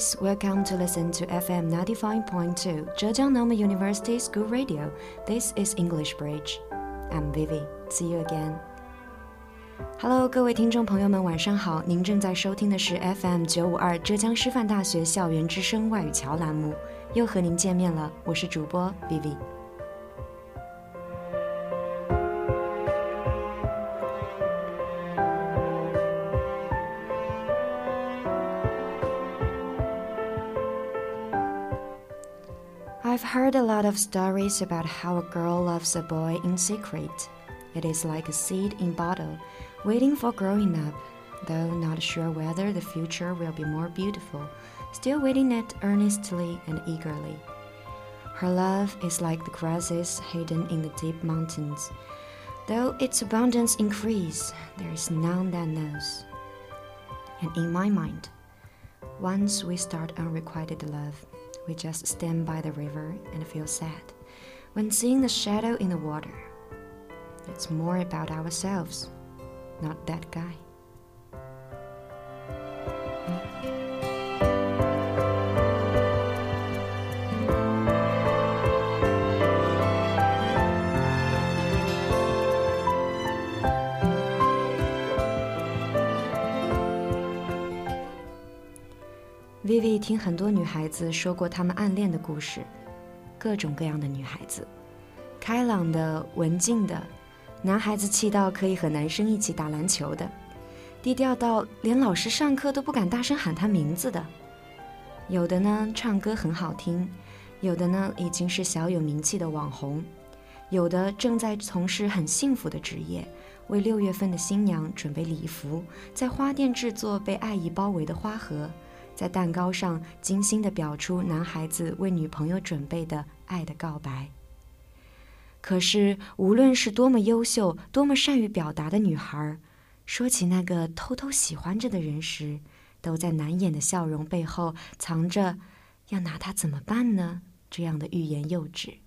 guys, welcome to listen to FM 95.2 Zhejiang Normal University School Radio. This is English Bridge. I'm Vivi. See you again. Hello，各位听众朋友们，晚上好！您正在收听的是 FM 九五二浙江师范大学校园之声外语桥栏目，又和您见面了，我是主播 Vivi。 Heard a lot of stories about how a girl loves a boy in secret. It is like a seed in bottle, waiting for growing up, though not sure whether the future will be more beautiful, still waiting it earnestly and eagerly. Her love is like the grasses hidden in the deep mountains. Though its abundance increase, there is none that knows. And in my mind, once we start unrequited love, we just stand by the river and feel sad when seeing the shadow in the water. It's more about ourselves, not that guy. Vivi 听很多女孩子说过她们暗恋的故事，各种各样的女孩子，开朗的、文静的，男孩子气到可以和男生一起打篮球的，低调到连老师上课都不敢大声喊他名字的，有的呢唱歌很好听，有的呢已经是小有名气的网红，有的正在从事很幸福的职业，为六月份的新娘准备礼服，在花店制作被爱意包围的花盒。在蛋糕上精心地表出男孩子为女朋友准备的爱的告白。可是，无论是多么优秀、多么善于表达的女孩，说起那个偷偷喜欢着的人时，都在难掩的笑容背后藏着“要拿他怎么办呢”这样的欲言又止。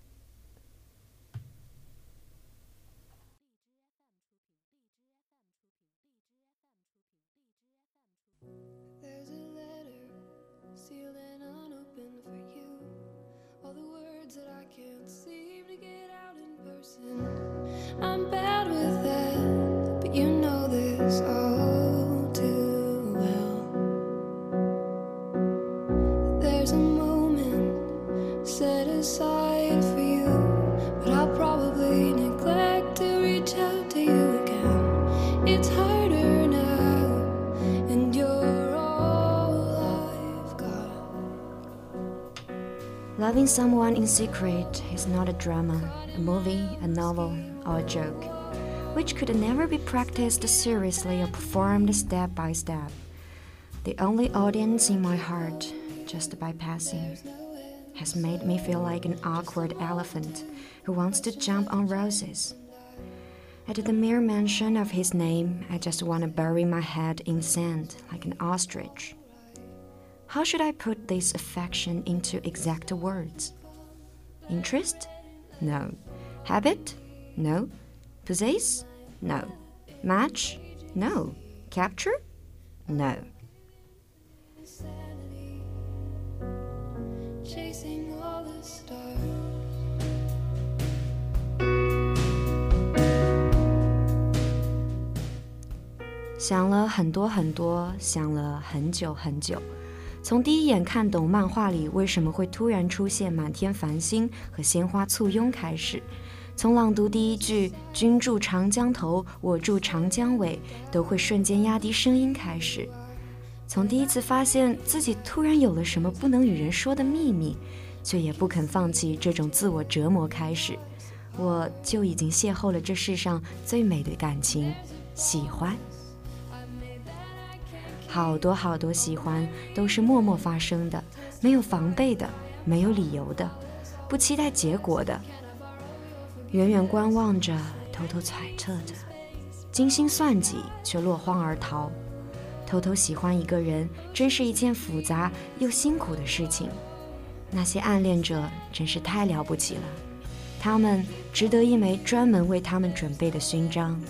Loving someone in secret is not a drama, a movie, a novel, or a joke, which could never be practiced seriously or performed step by step. The only audience in my heart, just by passing, has made me feel like an awkward elephant who wants to jump on roses. At the mere mention of his name, I just want to bury my head in sand like an ostrich. How should I put this affection into exact words? Interest? No. Habit? No. Possess? No. Match? No. Capture? No. Chasing all the stars. 想了很多很多，想了很久很久。 从第一眼看懂漫画里为什么会突然出现满天繁星和鲜花簇拥开始，从朗读第一句“君住长江头，我住长江尾”都会瞬间压低声音开始，从第一次发现自己突然有了什么不能与人说的秘密，却也不肯放弃这种自我折磨开始，我就已经邂逅了这世上最美的感情——喜欢。好多好多喜欢都是默默发生的，没有防备的，没有理由的，不期待结果的。远远观望着，偷偷揣测着，精心算计却落荒而逃。偷偷喜欢一个人，真是一件复杂又辛苦的事情。那些暗恋者真是太了不起了，他们值得一枚专门为他们准备的勋章。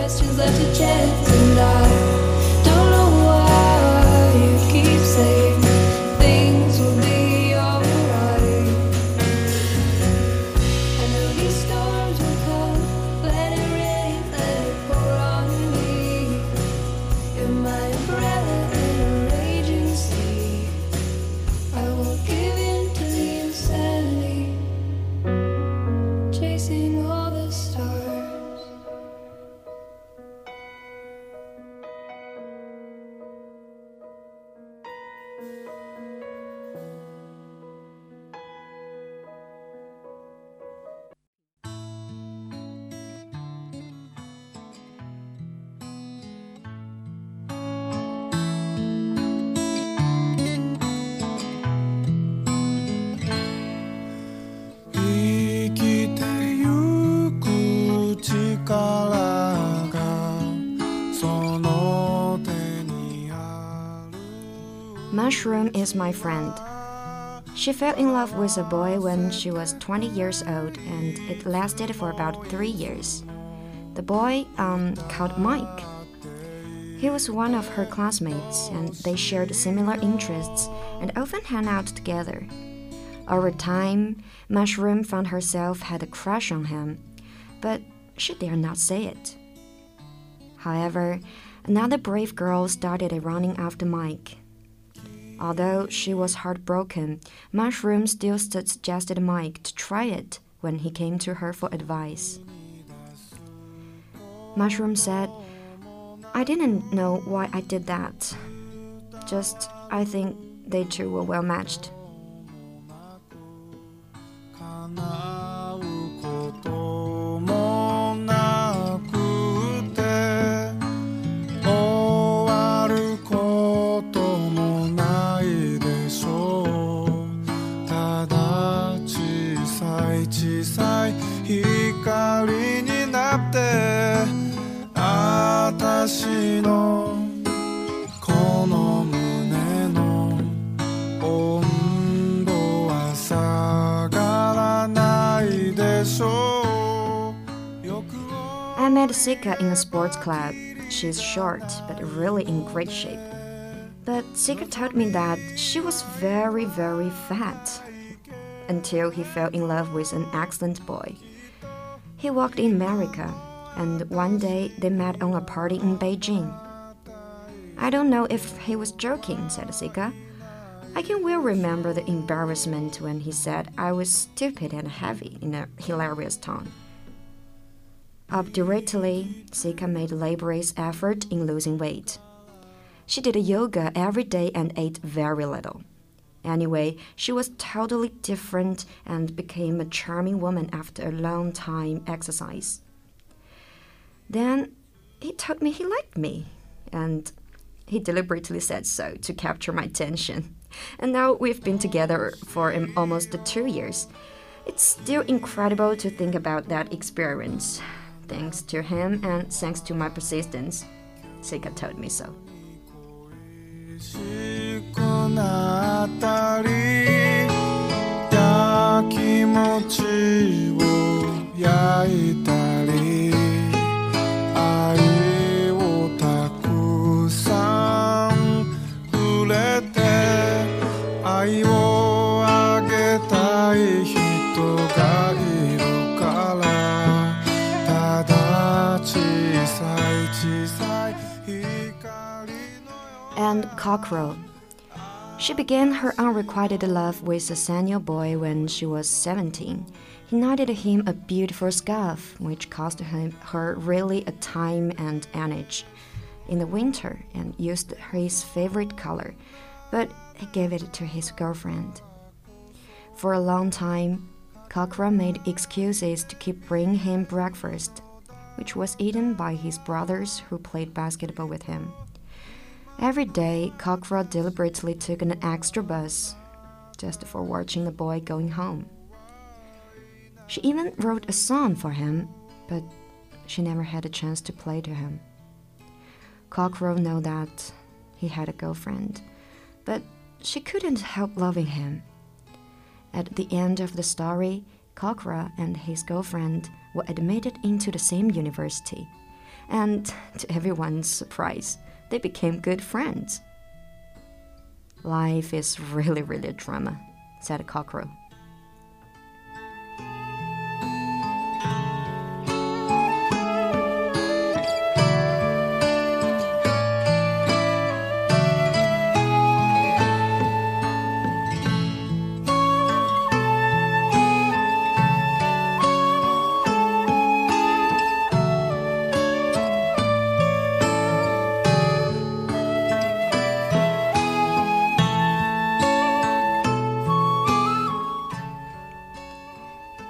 questions left to chance, and I don't know why you keep saying. Is my friend. She fell in love with a boy when she was 20 years old, and it lasted for about three years. The boy, um, called Mike. He was one of her classmates, and they shared similar interests and often hung out together. Over time, Mushroom found herself had a crush on him, but she dare not say it. However, another brave girl started running after Mike. Although she was heartbroken, Mushroom still suggested Mike to try it when he came to her for advice. Mushroom said, I didn't know why I did that. Just, I think they two were well matched. Sika in a sports club. She's short, but really in great shape. But Sika told me that she was very, very fat. Until he fell in love with an excellent boy. He worked in America, and one day they met on a party in Beijing. I don't know if he was joking, said Sika. I can well remember the embarrassment when he said I was stupid and heavy in a hilarious tone. Obdurately, Sika made laborious effort in losing weight. She did yoga every day and ate very little. Anyway, she was totally different and became a charming woman after a long time exercise. Then he told me he liked me, and he deliberately said so to capture my attention. And now we've been together for um, almost two years. It's still incredible to think about that experience. Thanks to him and thanks to my persistence. Sika told me so. Cockerel. She began her unrequited love with a senior boy when she was 17. He knitted him a beautiful scarf, which cost him, her really a time and energy in the winter, and used his favorite color, but he gave it to his girlfriend. For a long time, Cockerel made excuses to keep bringing him breakfast, which was eaten by his brothers who played basketball with him. Every day, Cockerel deliberately took an extra bus just for watching the boy going home. She even wrote a song for him, but she never had a chance to play to him. Cockerel knew that he had a girlfriend, but she couldn't help loving him. At the end of the story, Cockerel and his girlfriend were admitted into the same university, and to everyone's surprise, they became good friends. Life is really, really a drama, said Cockerel.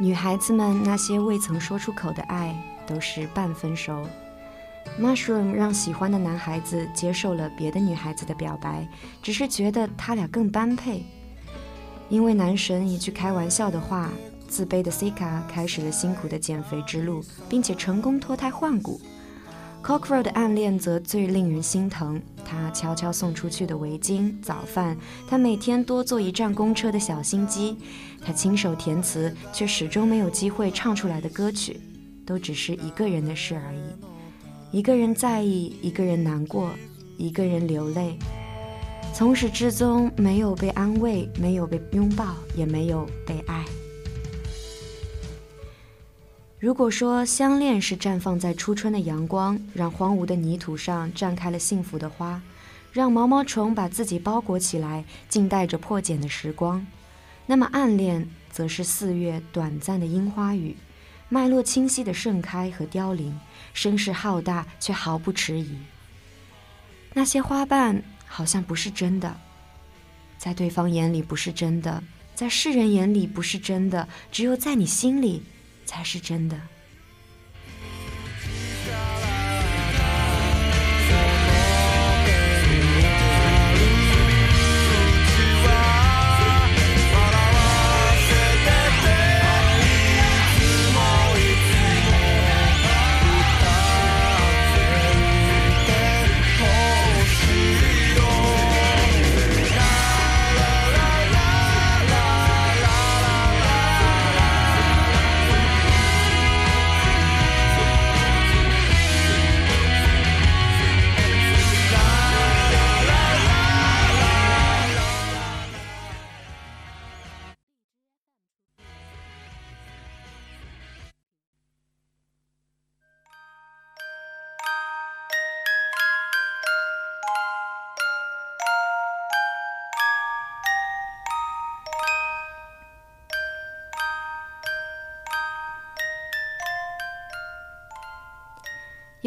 女孩子们那些未曾说出口的爱，都是半分熟。Mushroom 让喜欢的男孩子接受了别的女孩子的表白，只是觉得他俩更般配。因为男神一句开玩笑的话，自卑的 Sika 开始了辛苦的减肥之路，并且成功脱胎换骨。Cockroach 的暗恋则最令人心疼。他悄悄送出去的围巾、早饭，他每天多坐一站公车的小心机，他亲手填词却始终没有机会唱出来的歌曲，都只是一个人的事而已。一个人在意，一个人难过，一个人流泪，从始至终没有被安慰，没有被拥抱，也没有被爱。如果说相恋是绽放在初春的阳光，让荒芜的泥土上绽开了幸福的花，让毛毛虫把自己包裹起来，静待着破茧的时光，那么暗恋则是四月短暂的樱花雨，脉络清晰的盛开和凋零，声势浩大却毫不迟疑。那些花瓣好像不是真的，在对方眼里不是真的，在世人眼里不是真的，只有在你心里。才是真的。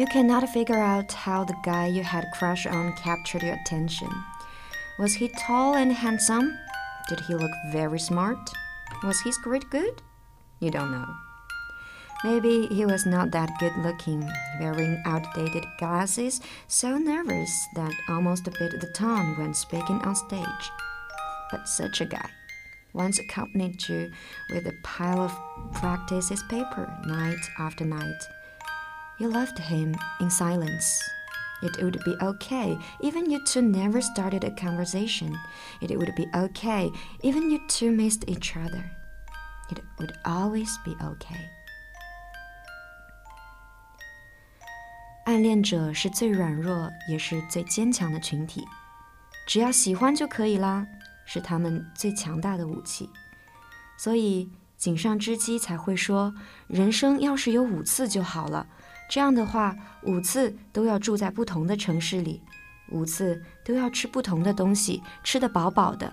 You cannot figure out how the guy you had crush on captured your attention. Was he tall and handsome? Did he look very smart? Was his grade good? You don't know. Maybe he was not that good looking, wearing outdated glasses, so nervous that almost bit the tongue when speaking on stage. But such a guy once accompanied you with a pile of practices paper night after night you loved him in silence. It would be okay even you two never started a conversation. It would be okay even you two missed each other. It would always be okay. 暗恋者是最软弱也是最坚强的群体，只要喜欢就可以啦，是他们最强大的武器。所以井上知基才会说：“人生要是有五次就好了。” 这样的话，五次都要住在不同的城市里，五次都要吃不同的东西，吃得饱饱的，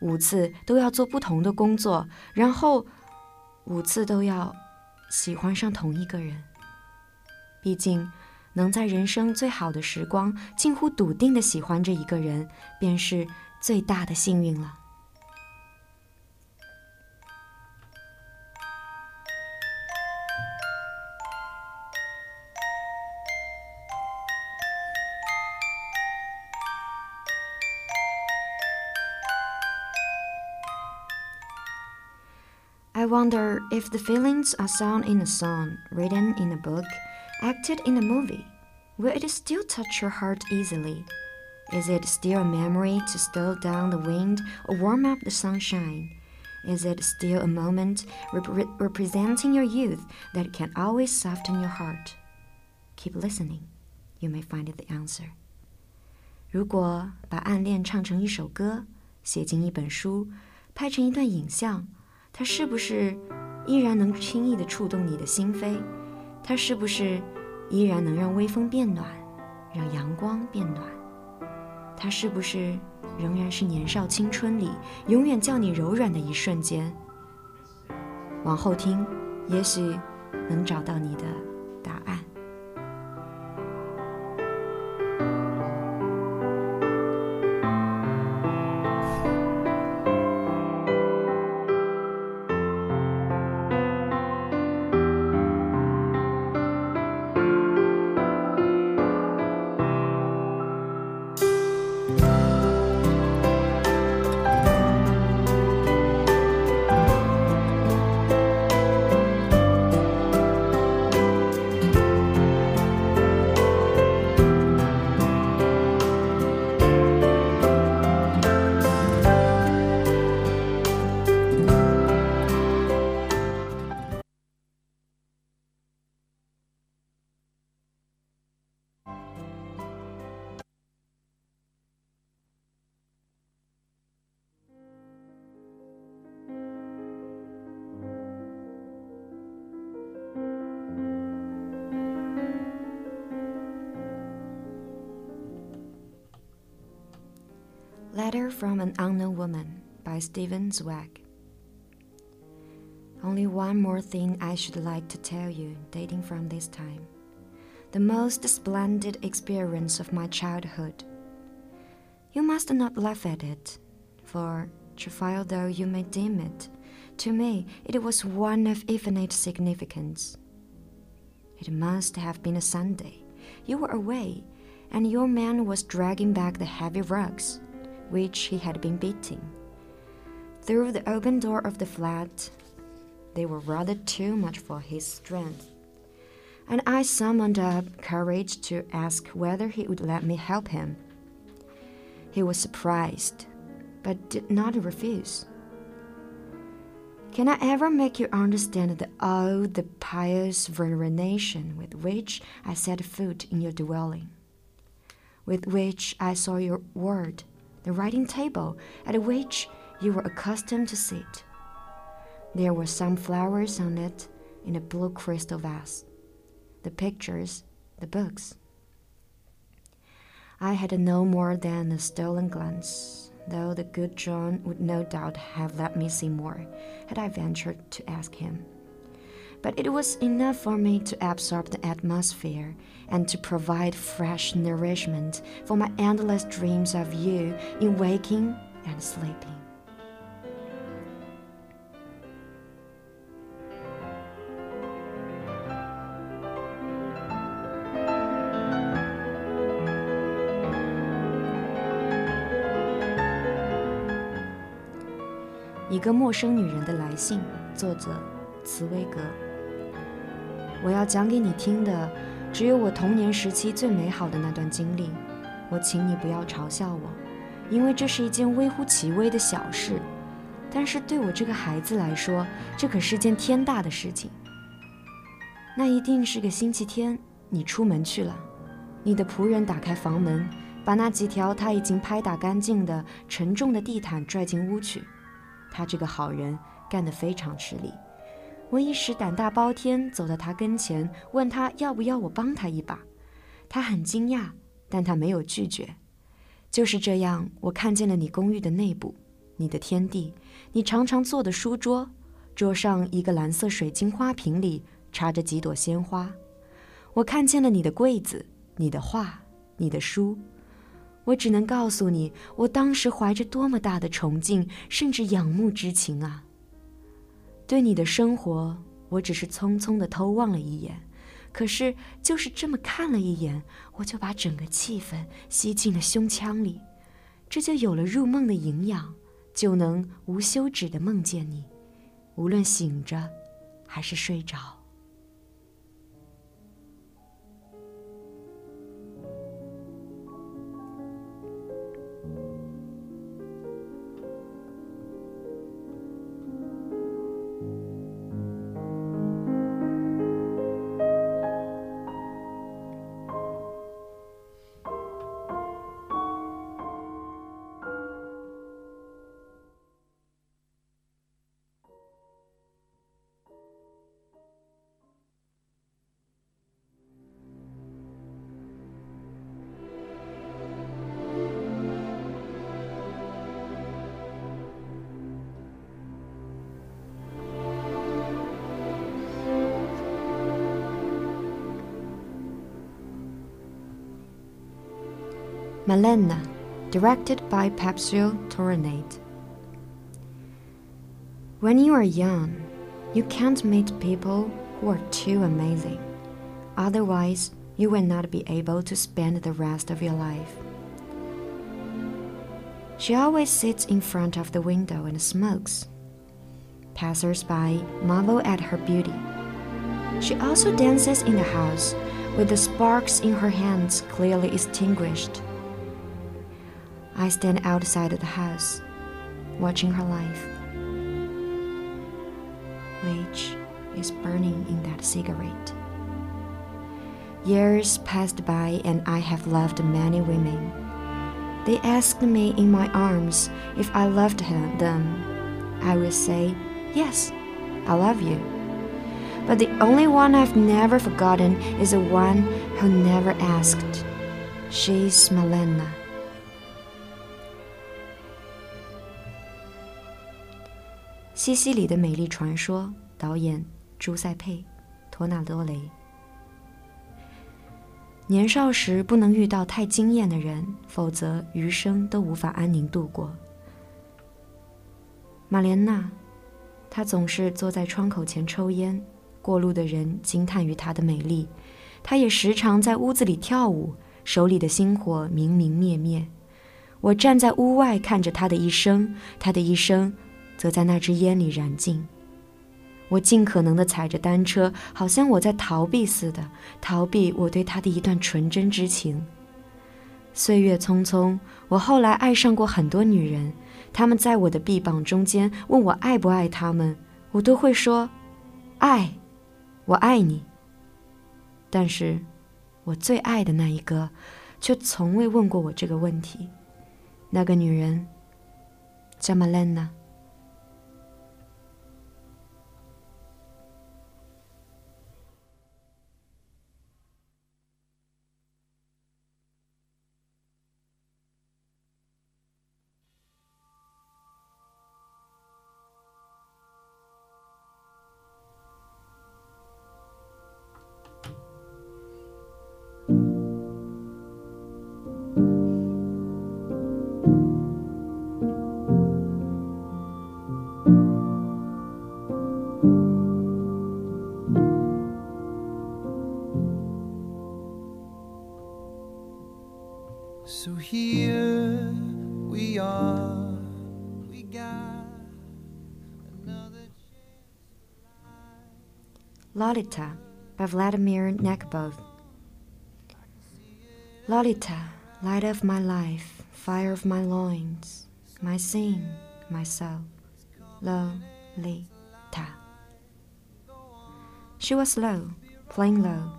五次都要做不同的工作，然后五次都要喜欢上同一个人。毕竟，能在人生最好的时光近乎笃定的喜欢着一个人，便是最大的幸运了。wonder if the feelings are sound in a song, written in a book, acted in a movie. Will it still touch your heart easily? Is it still a memory to still down the wind or warm up the sunshine? Is it still a moment rep representing your youth that can always soften your heart? Keep listening. You may find the answer. 如果把暗恋唱成一首歌，写进一本书，拍成一段影像。 它是不是依然能轻易的触动你的心扉？它是不是依然能让微风变暖，让阳光变暖？它是不是仍然是年少青春里永远叫你柔软的一瞬间？往后听，也许能找到你的答案。From an Unknown Woman by Stefan Zweig. Only one more thing I should like to tell you, dating from this time. The most splendid experience of my childhood. You must not laugh at it, for, trivial though you may deem it, to me it was one of infinite significance. It must have been a Sunday. You were away, and your man was dragging back the heavy rugs, which he had been beating. Through the open door of the flat, they were rather too much for his strength. And I summoned up courage to ask whether he would let me help him. He was surprised, but did not refuse. Can I ever make you understand the oh, the pious veneration with which I set foot in your dwelling, with which I saw your word, the writing table at which you were accustomed to sit? There were some flowers on it in a blue crystal vase, the pictures, the books. I had no more than a stolen glance, though the good John would no doubt have let me see more had I ventured to ask him But it was enough for me to absorb the atmosphere and to provide fresh nourishment for my endless dreams of you in waking and sleeping. 一个陌生女人的来信，作者茨威格。 我要讲给你听的，只有我童年时期最美好的那段经历。我请你不要嘲笑我，因为这是一件微乎其微的小事，但是对我这个孩子来说，这可是件天大的事情。那一定是个星期天，你出门去了，你的仆人打开房门，把那几条他已经拍打干净的沉重的地毯拽进屋去。他这个好人干得非常吃力，我一时胆大包天，走到他跟前，问他要不要我帮他一把。他很惊讶，但他没有拒绝。就是这样，我看见了你公寓的内部，你的天地，你常常坐的书桌，桌上一个蓝色水晶花瓶里插着几朵鲜花。我看见了你的柜子，你的画，你的书。我只能告诉你，我当时怀着多么大的崇敬，甚至仰慕之情啊！对你的生活，我只是匆匆的偷望了一眼，可是就是这么看了一眼，我就把整个气氛吸进了胸腔里，这就有了入梦的营养，就能无休止的梦见你，无论醒着还是睡着。Malena, directed by Giuseppe Tornatore. When you are young, you can't meet people who are too amazing. Otherwise, you will not be able to spend the rest of your life. She always sits in front of the window and smokes. Passers by marvel at her beauty. She also dances in the house with the sparks in her hands clearly extinguished. I stand outside of the house, watching her life, which is burning in that cigarette. Years passed by, and I have loved many women. They asked me in my arms if I loved them. I will say, Yes, I love you. But the only one I've never forgotten is the one who never asked. She's Malena. 西西里的美丽传说，导演朱塞佩·托纳多雷。年少时不能遇到太惊艳的人，否则余生都无法安宁度过。玛莲娜，她总是坐在窗口前抽烟，过路的人惊叹于她的美丽。她也时常在屋子里跳舞，手里的星火明明灭灭。我站在屋外看着她的一生，她的一生。则在那支烟里燃尽。我尽可能地踩着单车，好像我在逃避似的，逃避我对他的一段纯真之情。岁月匆匆，我后来爱上过很多女人，她们在我的臂膀中间问我爱不爱她们，我都会说，爱，我爱你。但是，我最爱的那一个，却从未问过我这个问题。那个女人，叫玛莲娜。So here we are, we got another Lolita by Vladimir Nabokov. Lolita, light of my life, fire of my loins, my sin, my soul, Lolita. She was Lo, playing Lo.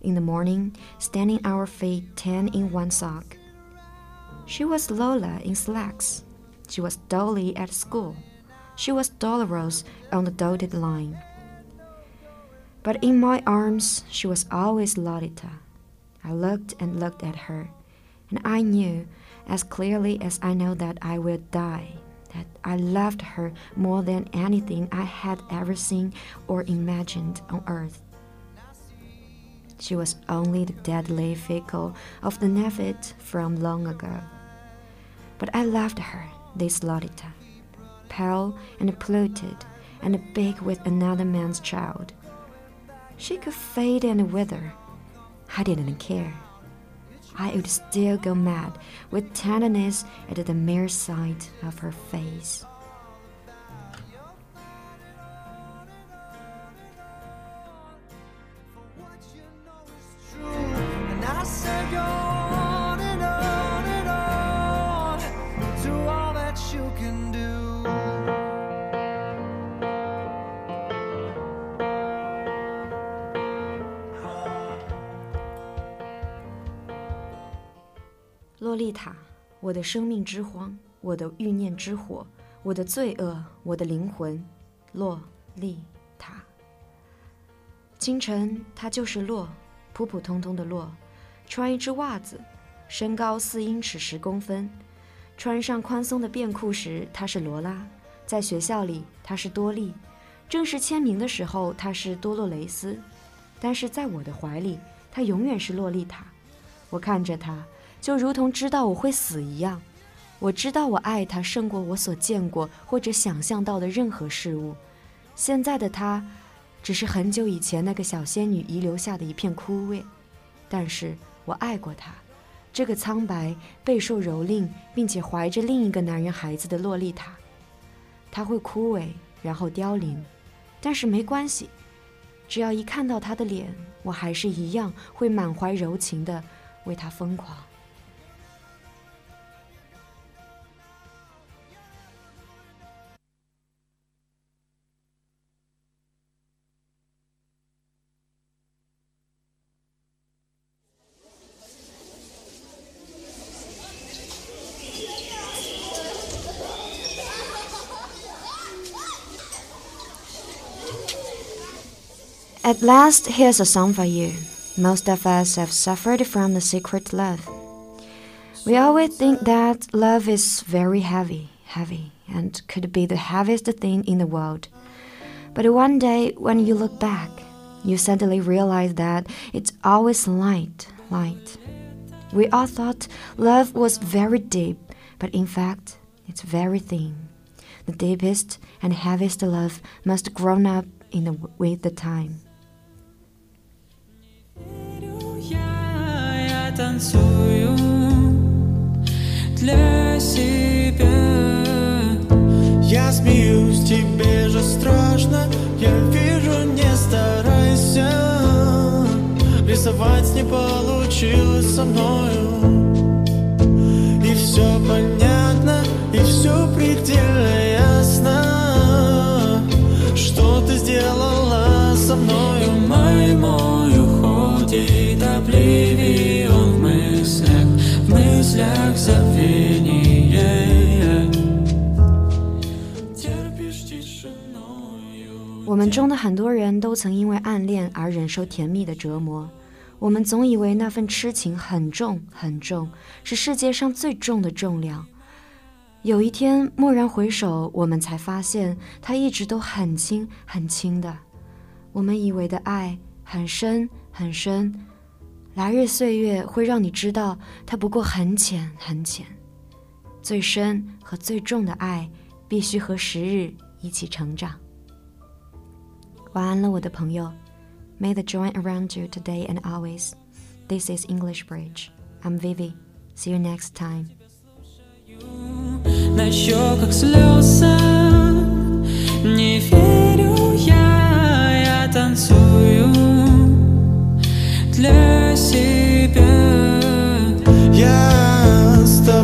In the morning, standing our feet ten in one sock. She was Lola in slacks. She was Dolly at school. She was Dolores on the dotted line. But in my arms, she was always Lolita. I looked and looked at her, and I knew, as clearly as I know that I will die, that I loved her more than anything I had ever seen or imagined on earth. She was only the deadly fickle of the nymphet from long ago. But I loved her, this Lolita, pale and polluted, and big with another man's child. She could fade and wither. I didn't care. I would still go mad with tenderness at the mere sight of her face. 洛丽塔，我的生命之荒，我的欲念之火，我的罪恶，我的灵魂，洛丽塔。清晨，她就是洛，普普通通的洛，穿一只袜子，身高四英尺十公分，穿上宽松的便裤时，她是罗拉；在学校里，她是多莉；正式签名的时候，她是多洛雷斯；但是在我的怀里，她永远是洛丽塔。我看着她。就如同知道我会死一样，我知道我爱他胜过我所见过或者想象到的任何事物。现在的他，只是很久以前那个小仙女遗留下的一片枯萎，但是我爱过他，这个苍白、备受蹂躏，并且怀着另一个男人孩子的洛丽塔。她会枯萎，然后凋零，但是没关系，只要一看到她的脸，我还是一样会满怀柔情的为她疯狂。Last, here's a song for you. Most of us have suffered from the secret love. We always think that love is very heavy, heavy, and could be the heaviest thing in the world. But one day, when you look back, you suddenly realize that it's always light, light. We all thought love was very deep, but in fact, it's very thin. The deepest and heaviest love must grow up in the, with the time. Танцую для себя. Я смеюсь, тебе же страшно Я вижу, не старайся. Рисовать не получилось со мною. И все понятно, и все предельно 我们中的很多人都曾因为暗恋而忍受甜蜜的折磨。我们总以为那份痴情很重很重，是世界上最重的重量。有一天蓦然回首，我们才发现它一直都很轻很轻的。我们以为的爱很深很深，来日岁月会让你知道，它不过很浅很浅。最深和最重的爱，必须和时日一起成长。晚安了，我的朋友。May the joy around you today and always. This is English Bridge. I'm Vivi. See you next time. На щеках слезы Не верю я, я танцую для себя. Я с тобой.